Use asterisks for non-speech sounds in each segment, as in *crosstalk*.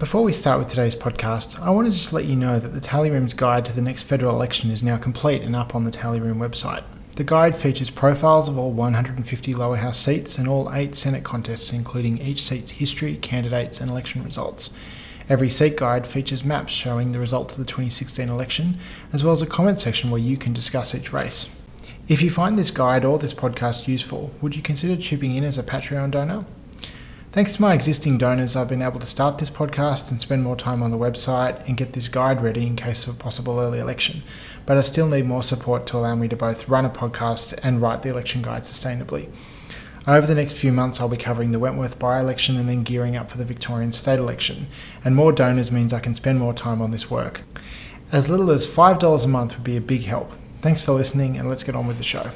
Before we start with today's podcast, I want to just let you know that the Tally Room's guide to the next federal election is now complete and up on the Tally Room website. The guide features profiles of all 150 lower house seats and all eight Senate contests, including each seat's history, candidates, and election results. Every seat guide features maps showing the results of the 2016 election, as well as a comment section where you can discuss each race. If you find this guide or this podcast useful, would you consider chipping in as a Patreon donor? Thanks to my existing donors, I've been able to start this podcast and spend more time on the website and get this guide ready in case of a possible early election. But I still need more support to allow me to both run a podcast and write the election guide sustainably. Over the next few months, I'll be covering the Wentworth by election and then gearing up for the Victorian state election. And more donors means I can spend more time on this work. As little as $5 a month would be a big help. Thanks for listening, and let's get on with the show.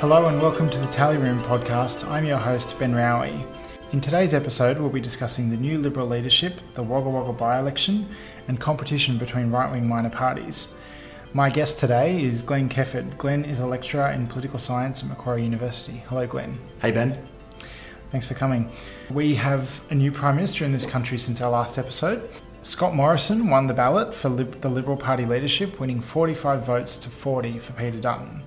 Hello and welcome to the Tally Room podcast. I'm your host, Ben Raue. In today's episode, we'll be discussing the new Liberal leadership, the Wagga Wagga by election, and competition between right wing minor parties. My guest today is Glenn Kefford. Glenn is a lecturer in political science at Macquarie University. Hello, Glenn. Hey, Ben. Thanks for coming. We have a new Prime Minister in this country since our last episode. Scott Morrison won the ballot for the Liberal Party leadership, winning 45 votes to 40 for Peter Dutton.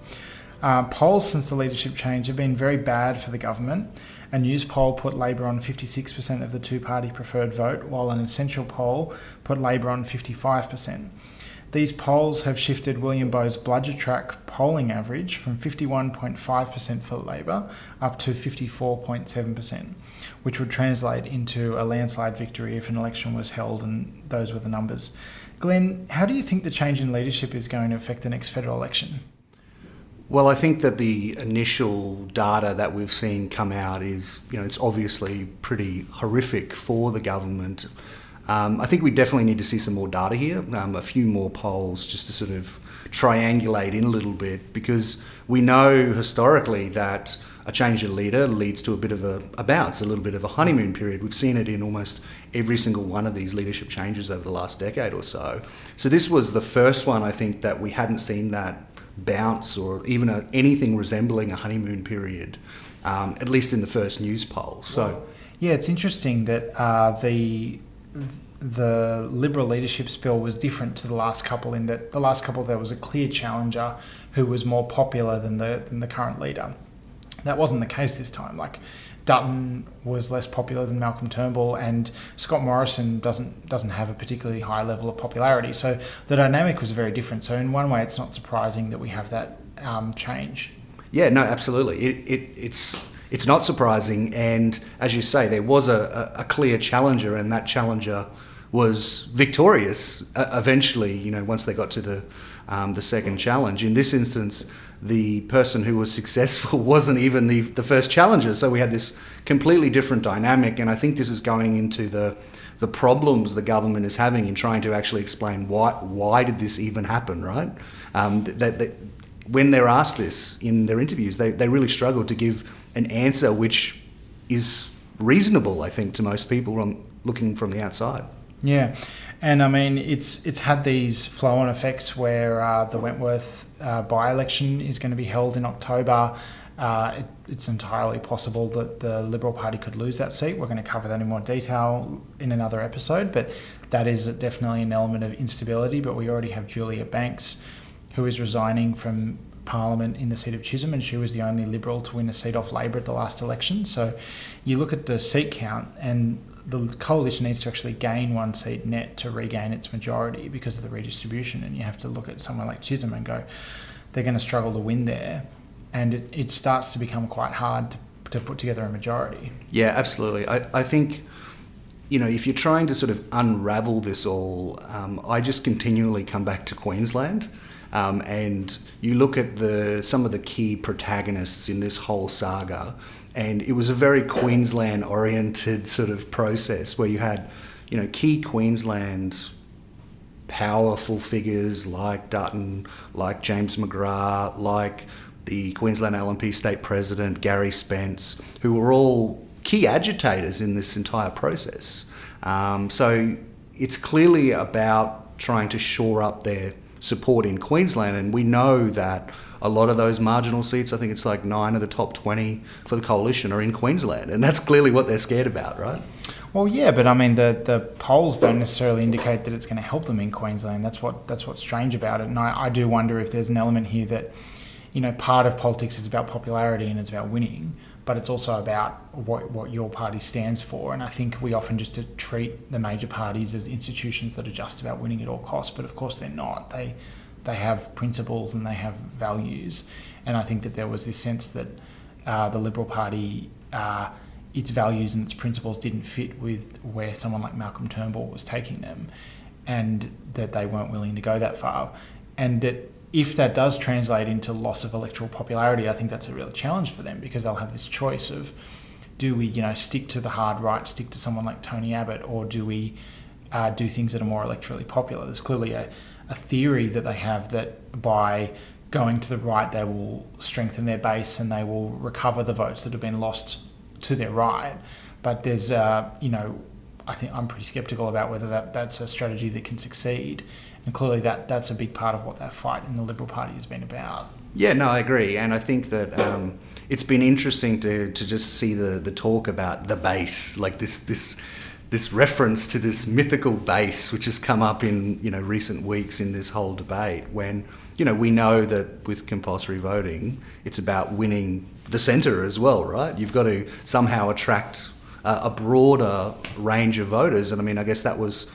Uh, polls since the leadership change have been very bad for the government. A Newspoll put Labor on 56% of the two party preferred vote, while an Essential poll put Labor on 55%. These polls have shifted William Bowe's bludger track polling average from 51.5% for Labor up to 54.7%, which would translate into a landslide victory if an election was held, and those were the numbers. Glenn, how do you think the change in leadership is going to affect the next federal election? Well, I think that the initial data that we've seen come out is, you know, it's obviously pretty horrific for the government. Um, I think we definitely need to see some more data here, um, a few more polls just to sort of triangulate in a little bit, because we know historically that a change of leader leads to a bit of a, a bounce, a little bit of a honeymoon period. We've seen it in almost every single one of these leadership changes over the last decade or so. So this was the first one, I think, that we hadn't seen that bounce or even a, anything resembling a honeymoon period, um, at least in the first Newspoll. So, yeah, it's interesting that uh, the the Liberal leadership spill was different to the last couple in that the last couple there was a clear challenger who was more popular than the than the current leader. That wasn't the case this time. Like Dutton was less popular than Malcolm Turnbull, and Scott Morrison doesn't doesn't have a particularly high level of popularity. So the dynamic was very different. So in one way, it's not surprising that we have that um, change. Yeah, no, absolutely. It, it, it's it's not surprising, and as you say, there was a, a, a clear challenger, and that challenger was victorious uh, eventually. You know, once they got to the um, the second challenge. In this instance, the person who was successful *laughs* wasn't even the, the first challenger. So we had this completely different dynamic. And I think this is going into the, the problems the government is having in trying to actually explain why, why did this even happen, right? Um, that, that, when they're asked this in their interviews, they, they really struggle to give an answer which is reasonable, I think, to most people looking from the outside. Yeah, and I mean it's it's had these flow-on effects where uh, the Wentworth uh, by-election is going to be held in October. Uh, it, it's entirely possible that the Liberal Party could lose that seat. We're going to cover that in more detail in another episode, but that is definitely an element of instability. But we already have Julia Banks, who is resigning from Parliament in the seat of Chisholm, and she was the only Liberal to win a seat off Labor at the last election. So you look at the seat count, and the coalition needs to actually gain one seat net to regain its majority because of the redistribution. And you have to look at somewhere like Chisholm and go, they're going to struggle to win there. And it, it starts to become quite hard to, to put together a majority. Yeah, absolutely. I, I think, you know, if you're trying to sort of unravel this all, um, I just continually come back to Queensland. Um, and you look at the some of the key protagonists in this whole saga, and it was a very Queensland oriented sort of process where you had, you know, key Queensland powerful figures like Dutton, like James McGrath, like the Queensland LNP state president Gary Spence, who were all key agitators in this entire process. Um, so it's clearly about trying to shore up their support in Queensland, and we know that a lot of those marginal seats, I think it's like nine of the top 20 for the coalition, are in Queensland, and that's clearly what they're scared about, right? Well, yeah, but I mean, the, the polls don't necessarily indicate that it's going to help them in Queensland. That's what that's what's strange about it, and I, I do wonder if there's an element here that, you know, part of politics is about popularity and it's about winning, but it's also about what what your party stands for. And I think we often just treat the major parties as institutions that are just about winning at all costs, but of course they're not. They they have principles and they have values, and I think that there was this sense that uh, the Liberal Party. Uh, its values and its principles didn't fit with where someone like Malcolm Turnbull was taking them, and that they weren't willing to go that far. And that if that does translate into loss of electoral popularity, I think that's a real challenge for them because they'll have this choice of do we, you know, stick to the hard right, stick to someone like Tony Abbott, or do we uh, do things that are more electorally popular? There's clearly a, a theory that they have that by going to the right, they will strengthen their base and they will recover the votes that have been lost to their right. But there's, uh, you know, I think I'm pretty skeptical about whether that, that's a strategy that can succeed. And clearly, that that's a big part of what that fight in the Liberal Party has been about. Yeah, no, I agree, and I think that um, it's been interesting to, to just see the, the talk about the base, like this this this reference to this mythical base, which has come up in you know recent weeks in this whole debate. When you know we know that with compulsory voting, it's about winning the centre as well, right? You've got to somehow attract uh, a broader range of voters, and I mean, I guess that was.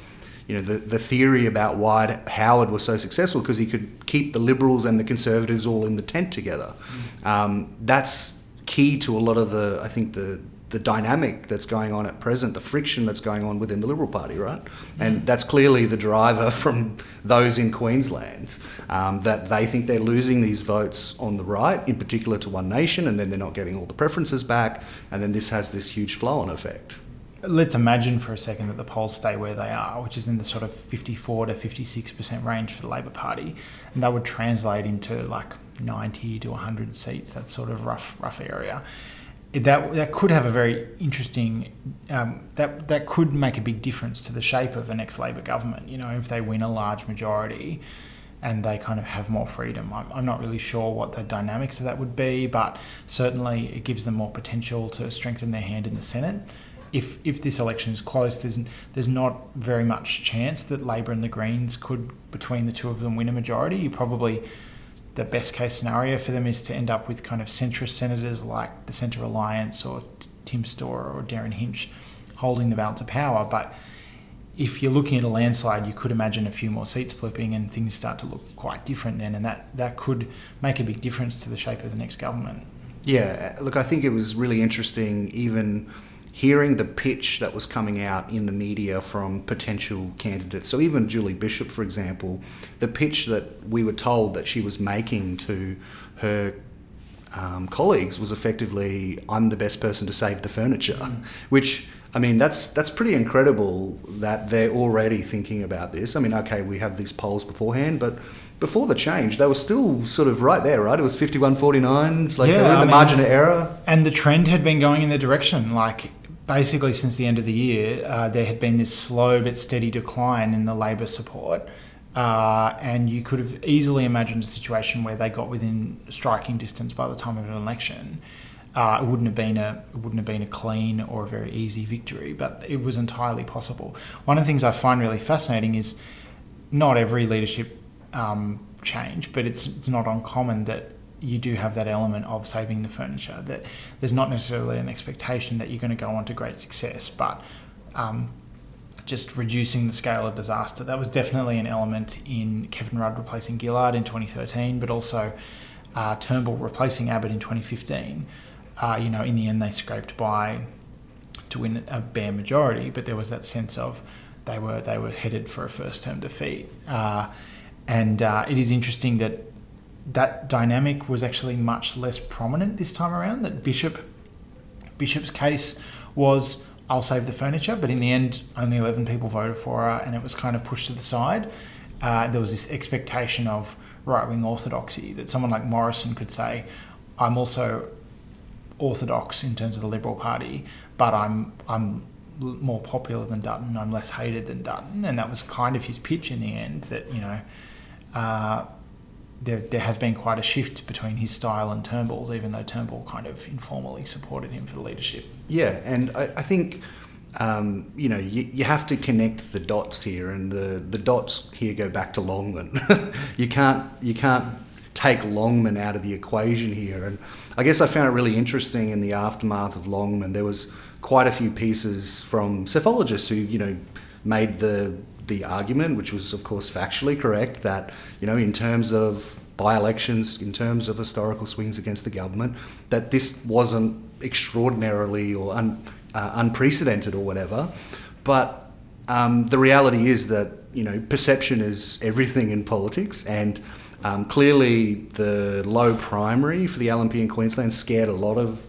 You know the, the theory about why Howard was so successful because he could keep the Liberals and the Conservatives all in the tent together. Mm. Um, that's key to a lot of the I think the the dynamic that's going on at present, the friction that's going on within the Liberal Party, right? And that's clearly the driver *laughs* from those in Queensland um, that they think they're losing these votes on the right, in particular to One Nation, and then they're not getting all the preferences back, and then this has this huge flow on effect. Let's imagine for a second that the polls stay where they are, which is in the sort of 54 to 56% range for the Labor Party, and that would translate into like 90 to 100 seats, that sort of rough rough area that that could have a very interesting um, that that could make a big difference to the shape of the next Labor government. You know, if they win a large majority and they kind of have more freedom. I'm, I'm not really sure what the dynamics of that would be, but certainly it gives them more potential to strengthen their hand in the Senate. If, if this election is close, there's, there's not very much chance that Labor and the Greens could, between the two of them, win a majority. You probably the best case scenario for them is to end up with kind of centrist senators like the Centre Alliance or Tim Storer or Derryn Hinch holding the balance of power. But if you're looking at a landslide, you could imagine a few more seats flipping and things start to look quite different then, and that, that could make a big difference to the shape of the next government. Yeah, look, I think it was really interesting, even hearing the pitch that was coming out in the media from potential candidates. So even Julie Bishop, for example, the pitch that we were told that she was making to her um, colleagues was effectively, "I'm the best person to save the furniture," mm. *laughs* which. I mean, that's that's pretty incredible that they're already thinking about this. I mean, okay, we have these polls beforehand, but before the change, they were still sort of right there, right? It was 51 49, like yeah, they were in the I margin mean, of error. And the trend had been going in the direction. Like basically since the end of the year, uh, there had been this slow but steady decline in the Labor support. Uh, and you could have easily imagined a situation where they got within striking distance by the time of an election. Uh, it wouldn't have been a it wouldn't have been a clean or a very easy victory, but it was entirely possible. One of the things I find really fascinating is not every leadership um, change, but it's it's not uncommon that you do have that element of saving the furniture. That there's not necessarily an expectation that you're going to go on to great success, but um, just reducing the scale of disaster. That was definitely an element in Kevin Rudd replacing Gillard in 2013, but also uh, Turnbull replacing Abbott in 2015. Uh, you know, in the end, they scraped by to win a bare majority, but there was that sense of they were they were headed for a first term defeat. Uh, and uh, it is interesting that that dynamic was actually much less prominent this time around. That Bishop Bishop's case was I'll save the furniture, but in the end, only 11 people voted for her, and it was kind of pushed to the side. Uh, there was this expectation of right wing orthodoxy that someone like Morrison could say, I'm also orthodox in terms of the Liberal Party, but I'm I'm more popular than Dutton, I'm less hated than Dutton, and that was kind of his pitch in the end. That you know uh, there, there has been quite a shift between his style and Turnbull's, even though Turnbull kind of informally supported him for the leadership. Yeah, and I, I think um, you know you, you have to connect the dots here, and the, the dots here go back to Longman. *laughs* you can't you can't take Longman out of the equation here, and I guess I found it really interesting in the aftermath of Longman. There was quite a few pieces from psephologists who you know made the the argument, which was of course factually correct, that you know in terms of by-elections, in terms of historical swings against the government, that this wasn't extraordinarily or un, uh, unprecedented or whatever, but um, the reality is that you know perception is everything in politics, and um, clearly the low primary for the LNP in Queensland scared a lot of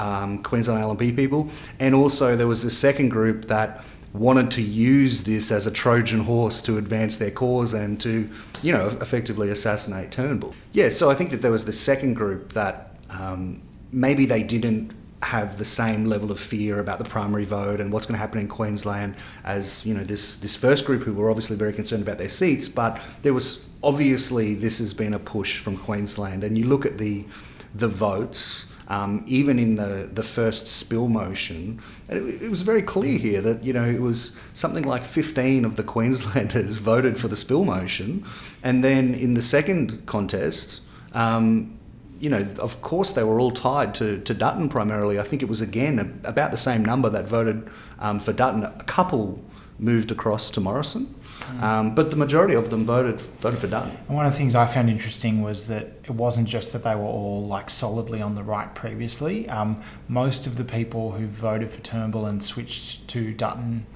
um, Queensland LNP people, and also there was a second group that wanted to use this as a Trojan horse to advance their cause and to, you know, effectively assassinate Turnbull. Yeah, so I think that there was the second group that um, maybe they didn't have the same level of fear about the primary vote and what's going to happen in Queensland as you know this this first group who were obviously very concerned about their seats, but there was obviously this has been a push from Queensland, and you look at the the votes um, even in the, the first spill motion, it, it, was very clear here that you know it was something like 15 of the Queenslanders *laughs* voted for the spill motion, and then in the second contest, um, you know, of course they were all tied to, to Dutton primarily. I think it was again about the same number that voted um, for Dutton. A couple moved across to Morrison. Um, but the majority of them voted voted for Dutton. And one of the things I found interesting was that it wasn't just that they were all like solidly on the right previously. Um, most of the people who voted for Turnbull and switched to Dutton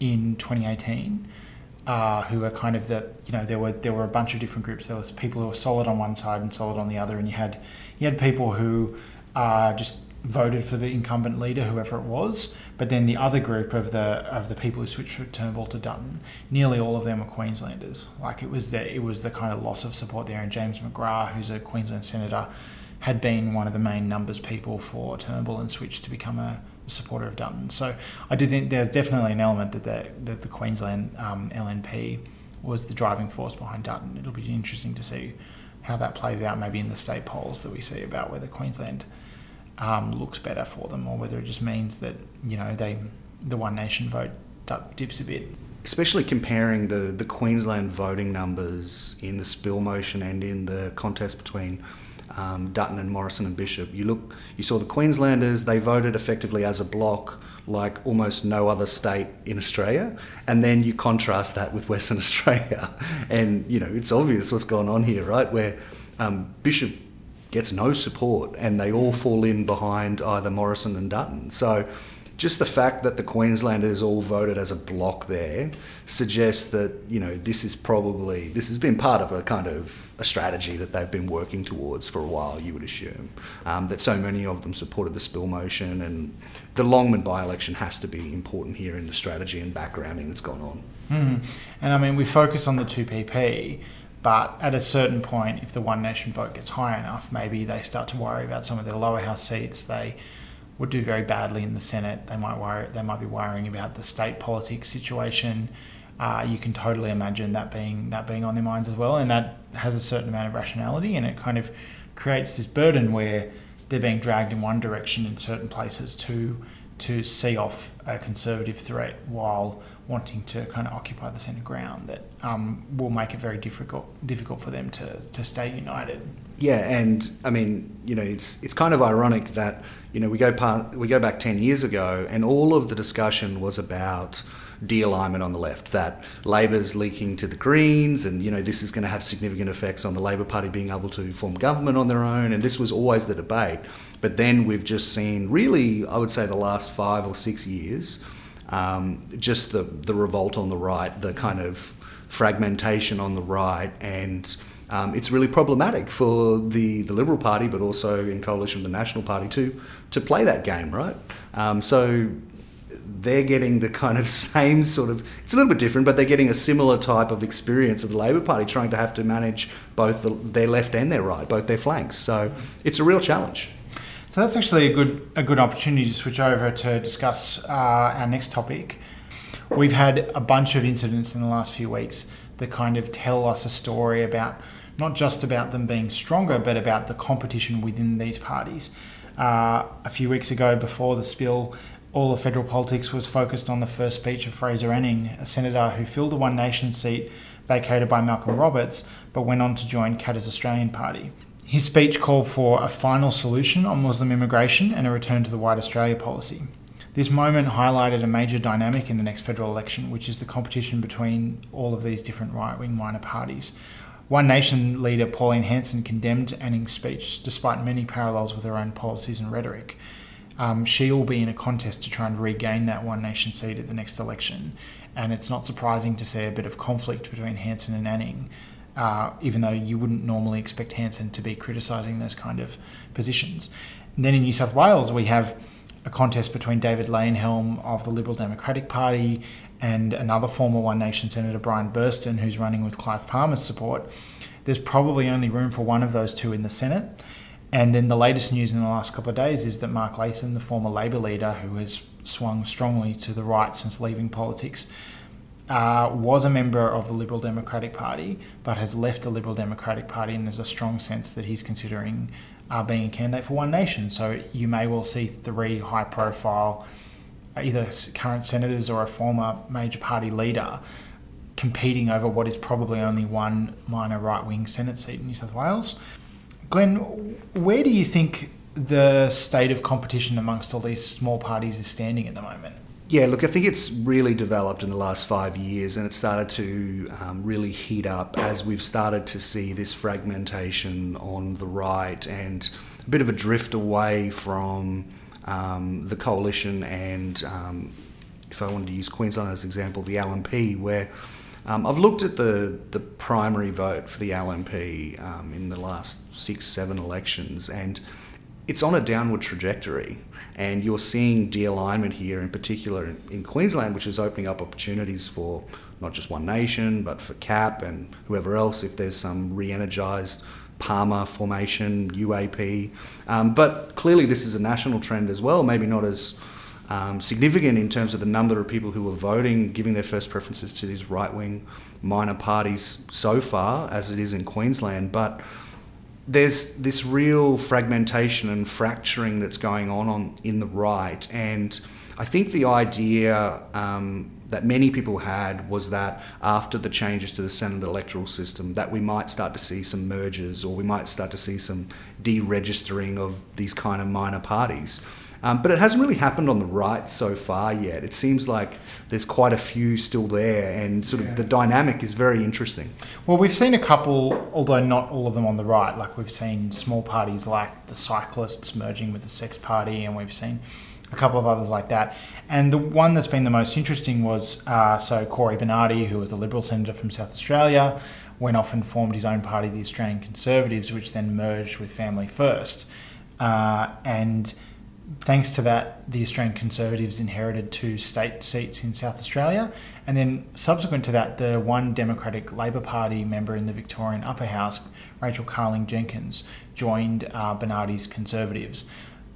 in 2018, uh, who are kind of the you know there were there were a bunch of different groups. There was people who were solid on one side and solid on the other, and you had you had people who uh, just voted for the incumbent leader, whoever it was. But then the other group of the of the people who switched from Turnbull to Dutton, nearly all of them were Queenslanders. Like it was the it was the kind of loss of support there. And James McGrath, who's a Queensland senator, had been one of the main numbers people for Turnbull and switched to become a supporter of Dutton. So I do think there's definitely an element that the, that the Queensland um, LNP was the driving force behind Dutton. It'll be interesting to see how that plays out maybe in the state polls that we see about whether Queensland um, looks better for them, or whether it just means that you know they the one nation vote dips a bit. Especially comparing the, the Queensland voting numbers in the spill motion and in the contest between um, Dutton and Morrison and Bishop. You look, you saw the Queenslanders. They voted effectively as a block, like almost no other state in Australia. And then you contrast that with Western *laughs* Australia, and you know it's obvious what's going on here, right? Where um, Bishop gets no support, and they all fall in behind either Morrison and Dutton. So just the fact that the Queenslanders all voted as a block there suggests that you know this is probably this has been part of a kind of a strategy that they've been working towards for a while. You would assume um, that so many of them supported the spill motion, and the Longman by-election has to be important here in the strategy and backgrounding that's gone on. Mm. And I mean, we focus on the two PP but at a certain point, if the One Nation vote gets high enough, maybe they start to worry about some of their lower house seats. They would do very badly in the Senate. They might worry. They might be worrying about the state politics situation. Uh, you can totally imagine that being that being on their minds as well, and that has a certain amount of rationality, and it kind of creates this burden where they're being dragged in one direction in certain places to to see off a conservative threat while wanting to kind of occupy the centre ground that um, will make it very difficult difficult for them to, to stay united. Yeah, and I mean, you know, it's it's kind of ironic that you know we go part, we go back ten years ago, and all of the discussion was about de-alignment on the left. That Labor's leaking to the Greens, and you know this is going to have significant effects on the Labor Party being able to form government on their own, and this was always the debate. But then we've just seen, really, I would say, the last five or six years um, just the, the revolt on the right, the kind of fragmentation on the right, and um, it's really problematic for the, the Liberal Party, but also in coalition with the National Party to to play that game, right? Um, so they're getting the kind of *laughs* same sort of it's a little bit different but they're getting a similar type of experience of the labor party trying to have to manage both the, their left and their right both their flanks so it's a real challenge so that's actually a good a good opportunity to switch over to discuss uh, our next topic. We've had a bunch of incidents in the last few weeks that kind of tell us a story about not just about them being stronger, but about the competition within these parties. Uh, a few weeks ago, before the spill, all of federal politics was focused on the first speech of Fraser Anning, a senator who filled the One Nation seat vacated by Malcolm Roberts, but went on to join Katter's Australian Party. His speech called for a final solution on Muslim immigration and a return to the White Australia policy. This moment highlighted a major dynamic in the next federal election, which is the competition between all of these different right wing minor parties. One Nation leader Pauline Hanson condemned Anning's speech, despite many parallels with her own policies and rhetoric. Um, she will be in a contest to try and regain that One Nation seat at the next election, and it's not surprising to see a bit of conflict between Hanson and Anning, uh, even though you wouldn't normally expect Hanson to be criticising those kind of positions. And then in New South Wales, we have a contest between David Leyonhjelm of the Liberal Democratic Party and another former One Nation Senator, Brian Burston, who's running with Clive Palmer's support. There's probably only room for one of those two in the Senate. And then the latest news in the last couple of days is that Mark Latham, the former Labor leader who has swung strongly to the right since leaving politics, uh, was a member of the Liberal Democratic Party, but has left the Liberal Democratic Party, and there's a strong sense that he's considering uh, being a candidate for One Nation. So you may well see three high profile, either current senators or a former major party leader competing over what is probably only one minor right wing Senate seat in New South Wales. Glenn, where do you think the state of competition amongst all these small parties is standing at the moment? Yeah, look, I think it's really developed in the last five years and it started to um, really heat up as we've started to see this fragmentation on the right and a bit of a drift away from um, the coalition and, um, if I wanted to use Queensland as an example, the LNP, where um, I've looked at the, the primary vote for the LNP um, in the last six, seven elections and it's on a downward trajectory, and you're seeing de-alignment here, in particular in, in, Queensland, which is opening up opportunities for not just One Nation, but for CAP and whoever else, if there's some re-energised Palmer formation, UAP. Um, but clearly, this is a national trend as well, maybe not as um, significant in terms of the number of people who are voting, giving their first preferences to these right-wing minor parties so far, as it is in Queensland, but there's this real fragmentation and fracturing that's going on, on in the right. And I think the idea um, that many people had was that after the changes to the Senate electoral system, that we might start to see some mergers or we might start to see some deregistering of these kind of minor parties. Um, but it hasn't really happened on the right so far yet. It seems like there's quite a few still there, and sort of yeah. the dynamic is very interesting. Well, we've seen a couple, although not all of them on the right. Like we've seen small parties like the Cyclists merging with the Sex Party, and we've seen a couple of others like that. And the one that's been the most interesting was uh, so Cory Bernardi, who was a Liberal senator from South Australia, went off and formed his own party, the Australian Conservatives, which then merged with Family First. Uh, and thanks to that, the Australian Conservatives inherited two state seats in South Australia. And then, subsequent to that, the one Democratic Labor Party member in the Victorian Upper House, Rachel Carling Jenkins, joined uh, Bernardi's Conservatives.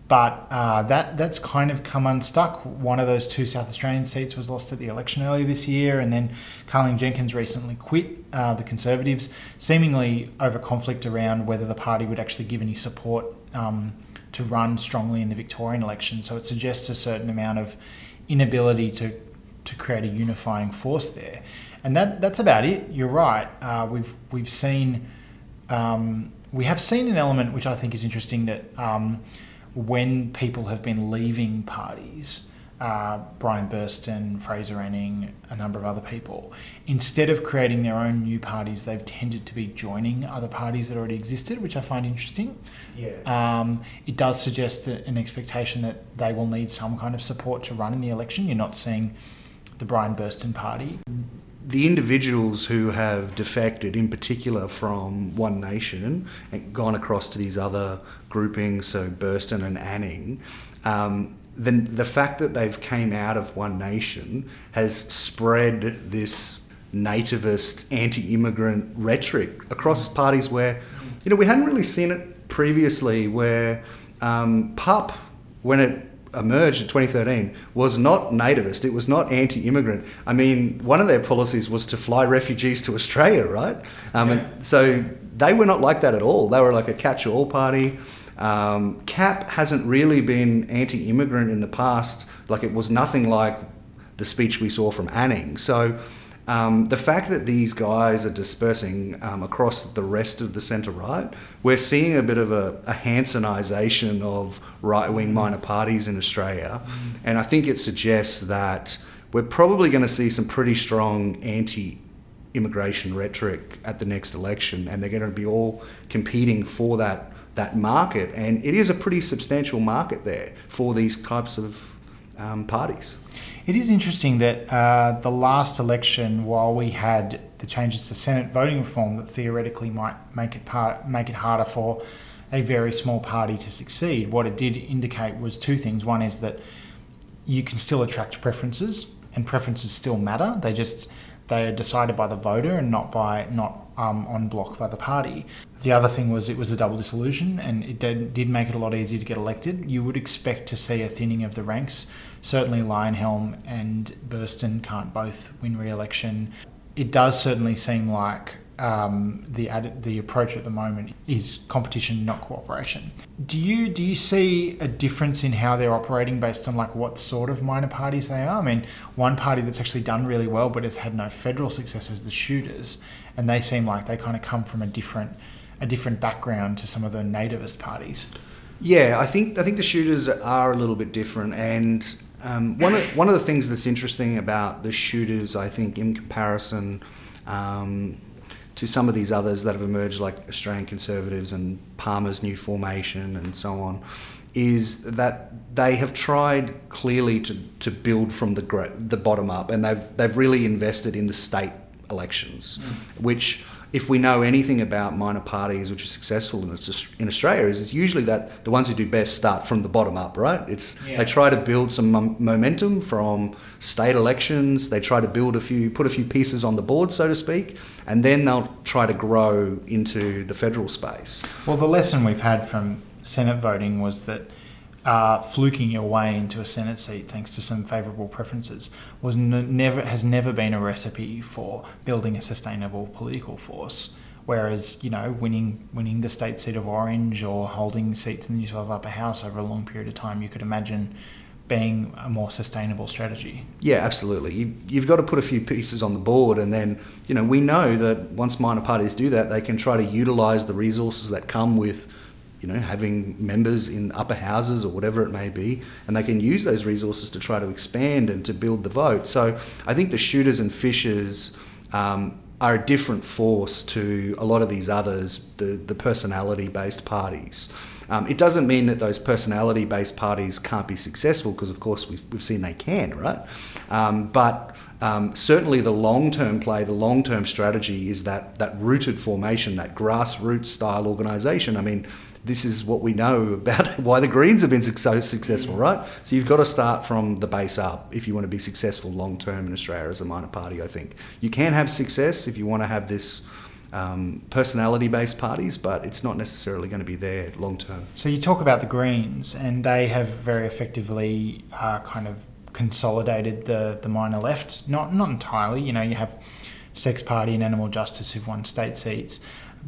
But uh, that that's kind of come unstuck. One of those two South Australian seats was lost at the election earlier this year, and then Carling Jenkins recently quit uh, the Conservatives, seemingly over conflict around whether the party would actually give any support um, to run strongly in the Victorian election. So it suggests a certain amount of inability to to create a unifying force there, and that that's about it. You're right. Uh, we've we've seen um, we have seen an element which I think is interesting that um, when people have been leaving parties uh, Brian Burston, Fraser Anning, a number of other people. Instead of creating their own new parties, they've tended to be joining other parties that already existed, which I find interesting. Yeah. Um, it does suggest an expectation that they will need some kind of support to run in the election. You're not seeing the Brian Burston party. The individuals who have defected, in particular from One Nation, and gone across to these other groupings, so Burston and Anning, um, the, the fact that they've came out of One Nation has spread this nativist, anti-immigrant rhetoric across parties where, you know, we hadn't really seen it previously. Where um, PUP, when it emerged in 2013 was not nativist, it was not anti immigrant. I mean, one of their policies was to fly refugees to Australia, right? Um, Yeah. and so they were not like that at all. They were like a catch all party. Um, CAP hasn't really been anti immigrant in the past, like, it was nothing like the speech we saw from Anning. So um, the fact that these guys are dispersing um, across the rest of the centre right, we're seeing a bit of a, a Hansonisation of right wing minor parties in Australia. And I think it suggests that we're probably going to see some pretty strong anti immigration rhetoric at the next election, and they're going to be all competing for that. That market, and it is a pretty substantial market there for these types of um, parties. It is interesting that uh, the last election, while we had the changes to Senate voting reform that theoretically might make it part, make it harder for a very small party to succeed, what it did indicate was two things. One is that you can still attract preferences, and preferences still matter. They just they are decided by the voter and not by not um, on block by the party. The other thing was it was a double dissolution, and it did, did make it a lot easier to get elected. You would expect to see a thinning of the ranks. Certainly, Leyonhjelm and Burston can't both win re-election. It does certainly seem like um, the ad- the approach at the moment is competition, not cooperation. Do you do you see a difference in how they're operating based on like what sort of minor parties they are? I mean, one party that's actually done really well but has had no federal success is the Shooters, and they seem like they kind of come from a different a different background to some of the nativist parties. Yeah, I think I think the shooters are a little bit different, and um, one of one of the things that's interesting about the shooters, I think, in comparison um, to some of these others that have emerged, like Australian Conservatives and Palmer's new formation and so on, is that they have tried clearly to, to build from the the bottom up, and they've they've really invested in the state elections, which if we know anything about minor parties which are successful in, in Australia, is it's usually that the ones who do best start from the bottom up, right? It's Yeah. they try to build some mom- momentum from state elections. They try to build a few, put a few pieces on the board, so to speak, and then they'll try to grow into the federal space. Well, the lesson we've had from Senate voting was that uh, fluking your way into a Senate seat, thanks to some favourable preferences, was n- never has never been a recipe for building a sustainable political force. Whereas, you know, winning winning the state seat of Orange or holding seats in the New South Wales Upper House over a long period of time, you could imagine being a more sustainable strategy. Yeah, absolutely. You, you've got to put a few pieces on the board, and then you know we know that once minor parties do that, they can try to utilise the resources that come with you know having members in upper houses or whatever it may be, and they can use those resources to try to expand and to build the vote. So I think the shooters and fishers. Um, are a different force to a lot of these others, the, the personality based parties. Um, it doesn't mean that those personality based parties can't be successful, because of course we've, we've seen they can, right? Um, but um, certainly the long term play, the long term strategy is that, that rooted formation, that grassroots style organisation. I mean, this is what we know about *laughs* why the Greens have been so successful, right? So you've got to start from the base up if you want to be successful long term in Australia as a minor party, I think. You can have success if you want to have this um, personality based parties, but it's not necessarily going to be there long term. So you talk about the Greens, and they have very effectively uh, kind of consolidated the the minor left. Not not entirely. You know, you have Sex Party and Animal Justice who've won state seats,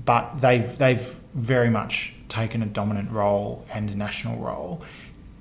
but they've they've very much taken a dominant role and a national role.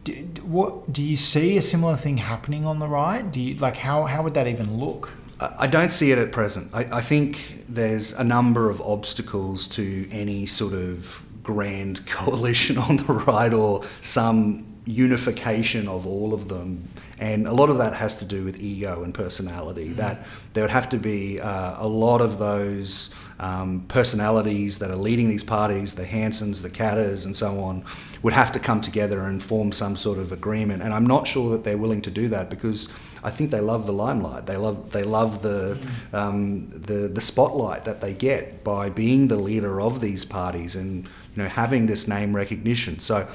Do, what do you see a similar thing happening on the right? Do you like how how would that even look? I don't see it at present. I, I think there's a number of obstacles to any sort of grand *laughs* coalition on the right or some unification of all of them. And a lot of that has to do with ego and personality. That there would have to be uh, a lot of those um, personalities that are leading these parties, the Hansons, the Katters, and so on, would have to come together and form some sort of agreement. And I'm not sure that they're willing to do that because I think they love the limelight. They love they love the um, the the spotlight that they get by being the leader of these parties and you know having this name recognition. So.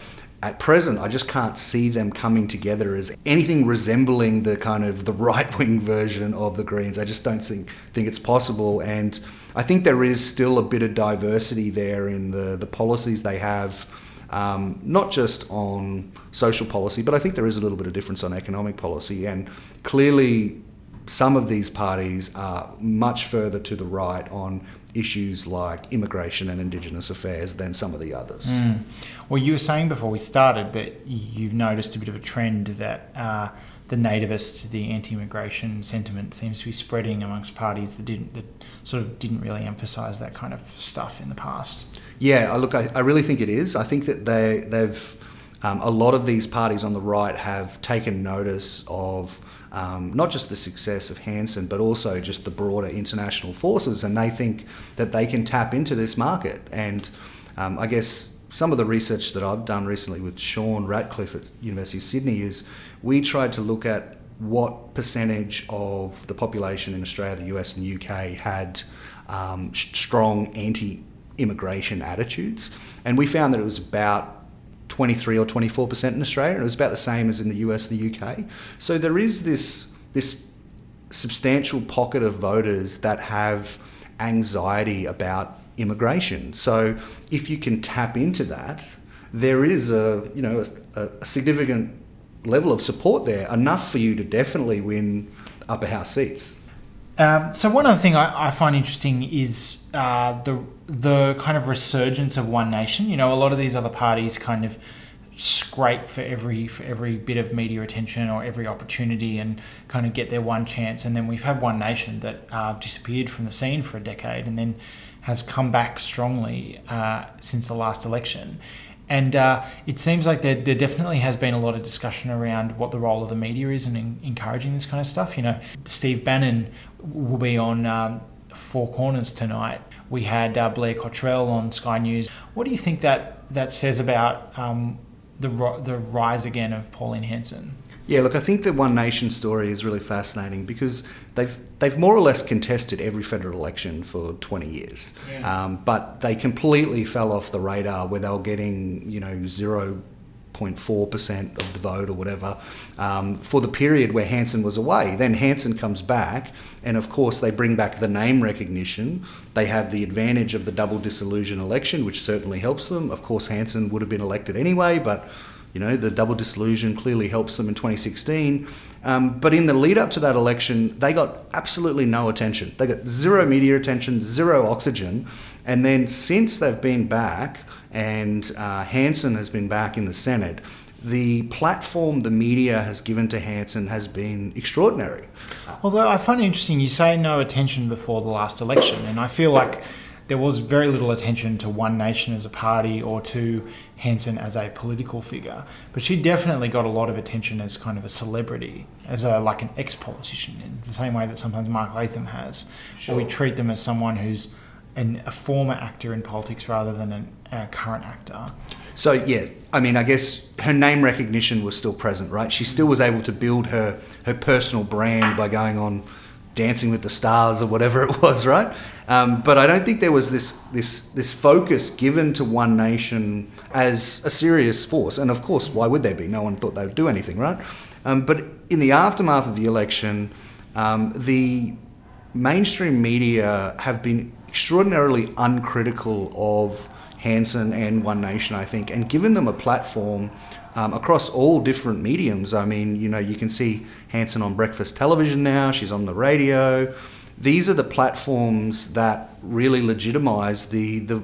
At present, I just can't see them coming together as anything resembling the kind of the *laughs* right wing version of the Greens. I just don't think think it's possible, and I think there is still a bit of diversity there in the the policies they have um, not just on social policy, but I think there is a little bit of difference on economic policy. And clearly, some of these parties are much further to the right on issues like immigration and Indigenous affairs than some of the others. Mm. Well, you were saying before we started that you've noticed a bit of a trend that uh, the nativist, the anti-immigration sentiment seems to be spreading amongst parties that didn't, that sort of didn't really emphasise that kind of stuff in the past. Yeah, look, I, I really think it is. I think that they they've um, a lot of these parties on the right have taken notice of um, not just the success of Hanson, but also just the broader international forces, and they think that they can tap into this market. And um, I guess some of the research that I've done recently with Shaun Ratcliff at University of Sydney is we tried to look at what percentage of the population in Australia, the US, and the UK had um, strong anti-immigration attitudes, and we found that it was about 23 or 24 percent in Australia. It was about the same as in the US and the UK. So there is this this substantial pocket of voters that have anxiety about immigration. So if you can tap into that, there is a you know a, a significant level of support there, enough for you to definitely win upper house seats. Um, so one other thing I, I find interesting is uh, the the kind of resurgence of One Nation. You know, a lot of these other parties kind of scrape for every for every bit of media attention or every opportunity and kind of get their one chance. And then we've had One Nation that uh, disappeared from the scene for a decade and then has come back strongly uh, since the last election. And uh, it seems like there, there definitely has been a lot of discussion around what the role of the media is in, in encouraging this kind of stuff. You know, Steve Bannon will be on um, Four Corners tonight. We had uh, Blair Cottrell on Sky News. What do you think that that says about um, the the rise again of Pauline Hanson? Yeah, look, I think the One Nation story is really fascinating because they've they've more or less contested every federal election for 20 years, yeah. um, but they completely fell off the radar where they were getting you know zero 0.4% of the vote or whatever um, for the period where Hanson was away. Then Hanson comes back, and of course, they bring back the name recognition. They have the advantage of the double dissolution election, which certainly helps them. Of course, Hanson would have been elected anyway, but you know, the double dissolution clearly helps them in 2016. Um, but in the lead up to that election, they got absolutely no attention. They got zero media attention, zero oxygen. And then since they've been back, and uh, Hanson has been back in the Senate, the platform the media has given to Hanson has been extraordinary. Although I find it interesting, you say no attention before the last election, and I feel like there was very little attention to One Nation as a party or to Hanson as a political figure, but she definitely got a lot of attention as kind of a celebrity, as a like an ex-politician, in the same way that sometimes Mark Latham has. Sure. Or we treat them as someone who's an, a former actor in politics rather than an, a current actor. So yeah, I mean, I guess her name recognition was still present, right? She still was able to build her her personal brand by going on Dancing with the Stars or whatever it was, *laughs* right? Um, but I don't think there was this this this focus given to One Nation as a serious force. And of course, why would there be? No one thought they would do anything, right? Um, but in the aftermath of the election, um, the mainstream media have been extraordinarily uncritical of Hanson and One Nation, I think, and given them a platform um, across all different mediums. I mean, you know, you can see Hanson on breakfast television now, she's on the radio. These are the platforms that really legitimize the, the,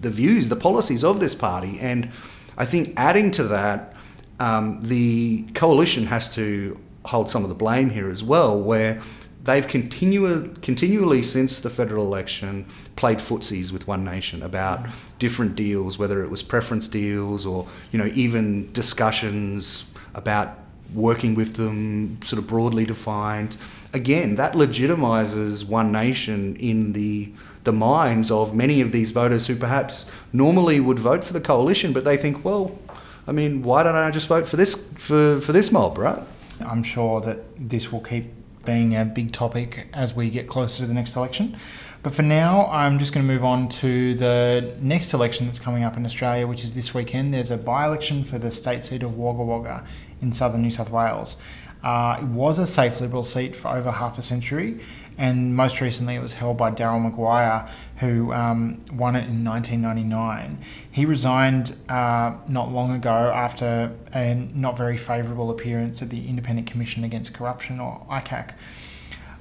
the views, the policies of this party. And I think adding to that, um, the coalition has to hold some of the blame here as well, where they've continu- continually since the federal election played footsies with One Nation about different deals, whether it was preference deals or you know even discussions about working with them, sort of broadly defined. Again, that legitimizes One Nation in the the minds of many of these voters who perhaps normally would vote for the coalition, but they think, well, I mean, why don't I just vote for this for, for this mob, right? I'm sure that this will keep being a big topic as we get closer to the next election. But for now, I'm just going to move on to the next election that's coming up in Australia, which is this weekend. There's a by election for the state seat of Wagga Wagga in southern New South Wales. Uh, it was a safe Liberal seat for over half a century, and most recently it was held by Daryl Maguire, who um, won it in 1999. He resigned uh, not long ago after a not very favourable appearance at the Independent Commission Against Corruption, or ICAC.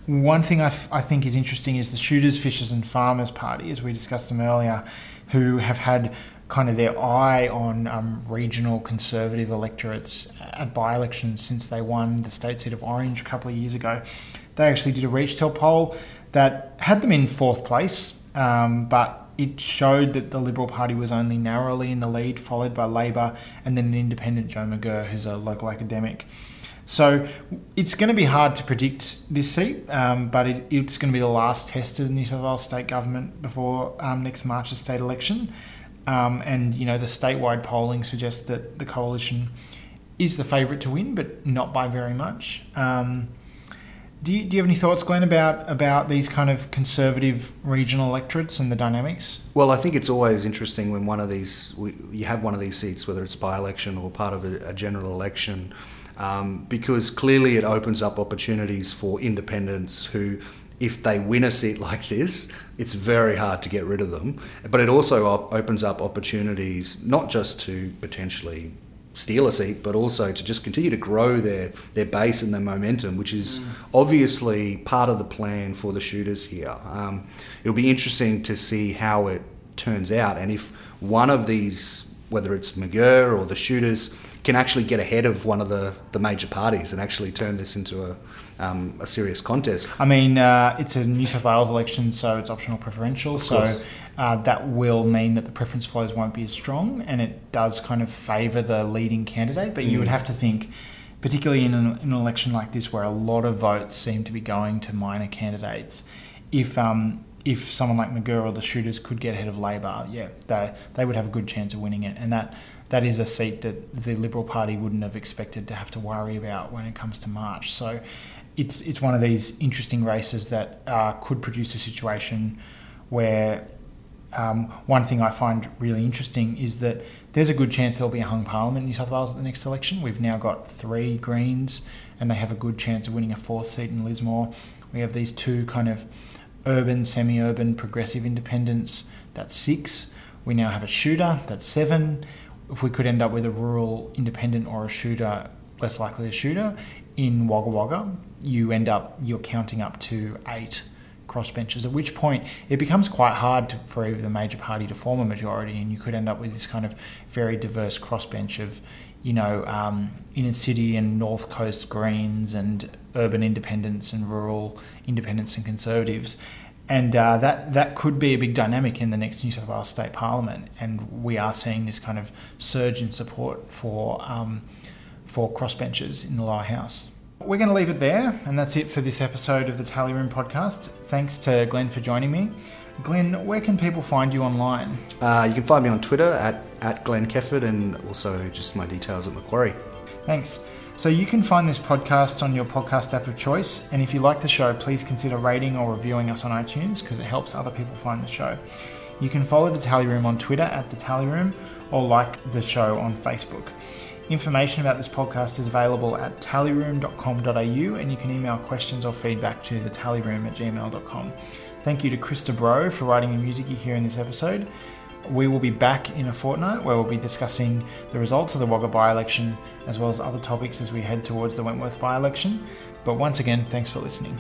One thing I, f- I think is interesting is the Shooters, Fishers, and Farmers Party, as we discussed them earlier, who have had kind of their eye on um, regional conservative electorates at by elections since they won the state seat of Orange a couple of years ago. They actually did a ReachTel poll that had them in fourth place, um, but it showed that the Liberal Party was only narrowly in the lead, followed by Labor and then an independent Joe McGirr, who's a local academic. So it's going to be hard to predict this seat, um, but it, it's going to be the last test of the New South Wales state government before um, next March's state election. Um, and you know the statewide polling suggests that the coalition is the favourite to win, but not by very much. Um, do you, do you have any thoughts, Glenn, about about these kind of conservative regional electorates and the dynamics? Well, I think it's always interesting when one of these we, you have one of these seats, whether it's by election or part of a, a general election, um, because clearly it opens up opportunities for independents who if they win a seat *laughs* like this, it's very hard to get rid of them. But it also op- opens up opportunities not just to potentially steal a seat, but also to just continue to grow their, their base and their momentum, which is mm. obviously part of the plan for the shooters here. Um, it'll be interesting to see how it turns out and if one of these, whether it's McGirr or the shooters, can actually get ahead of one of the, the major parties and actually turn this into a, um, a serious contest. I mean, uh, it's a New South Wales election, so it's optional preferential. So uh, that will mean that the preference flows won't be as strong, and it does kind of favour the leading candidate. But mm. you would mm. have to think, particularly in an, in an, election like this, where a lot of votes seem to be going to minor candidates, if um, if someone like McGirr or the Shooters could get ahead of Labor, yeah, they they would have a good chance of winning it, and that that is a seat that the Liberal Party wouldn't have expected to have to worry about when it comes to March. So it's it's one of these interesting races that uh, could produce a situation where um, one thing I find really interesting is that there's a good chance there'll be a hung parliament in New South Wales at the next election. We've now got three Greens, and they have a good chance of winning a fourth seat in Lismore. We have these two kind of urban, semi-urban, progressive independents. That's six. We now have a shooter. That's seven if we could end up with a rural independent or a shooter, less likely a shooter, in Wagga Wagga, you end up, you're counting up to eight crossbenchers, at which point it becomes quite hard to, for either the major party to form a majority, and you could end up with this kind of very diverse crossbench of, you know, um, inner city and north coast Greens and urban independents and rural independents and conservatives and uh, that that could be a big dynamic in the next New South Wales State Parliament, and we are seeing this kind of surge in support for um, for crossbenchers in the lower house. We're going to leave it there, and that's it for this episode of the Tally Room podcast. Thanks to Glenn for joining me. Glenn, where can people find you online? Uh, you can find me on Twitter at, at Glenn Kefford and also just my details at Macquarie. Thanks. So you can find this podcast on your podcast app of choice. And if you like the show, please consider rating or reviewing us on iTunes because it helps other people find the show. You can follow the Tally Room on Twitter at the Tally Room or like the show on Facebook. Information about this podcast is available at tallyroom.com.au and you can email questions or feedback to the tallyroom at gmail.com. Thank you to Krista Bro for writing the music you hear in this episode. We will be back in a fortnight where we'll be discussing the results of the Wagga by election as well as other topics as we head towards the Wentworth by election. But once again, thanks for listening.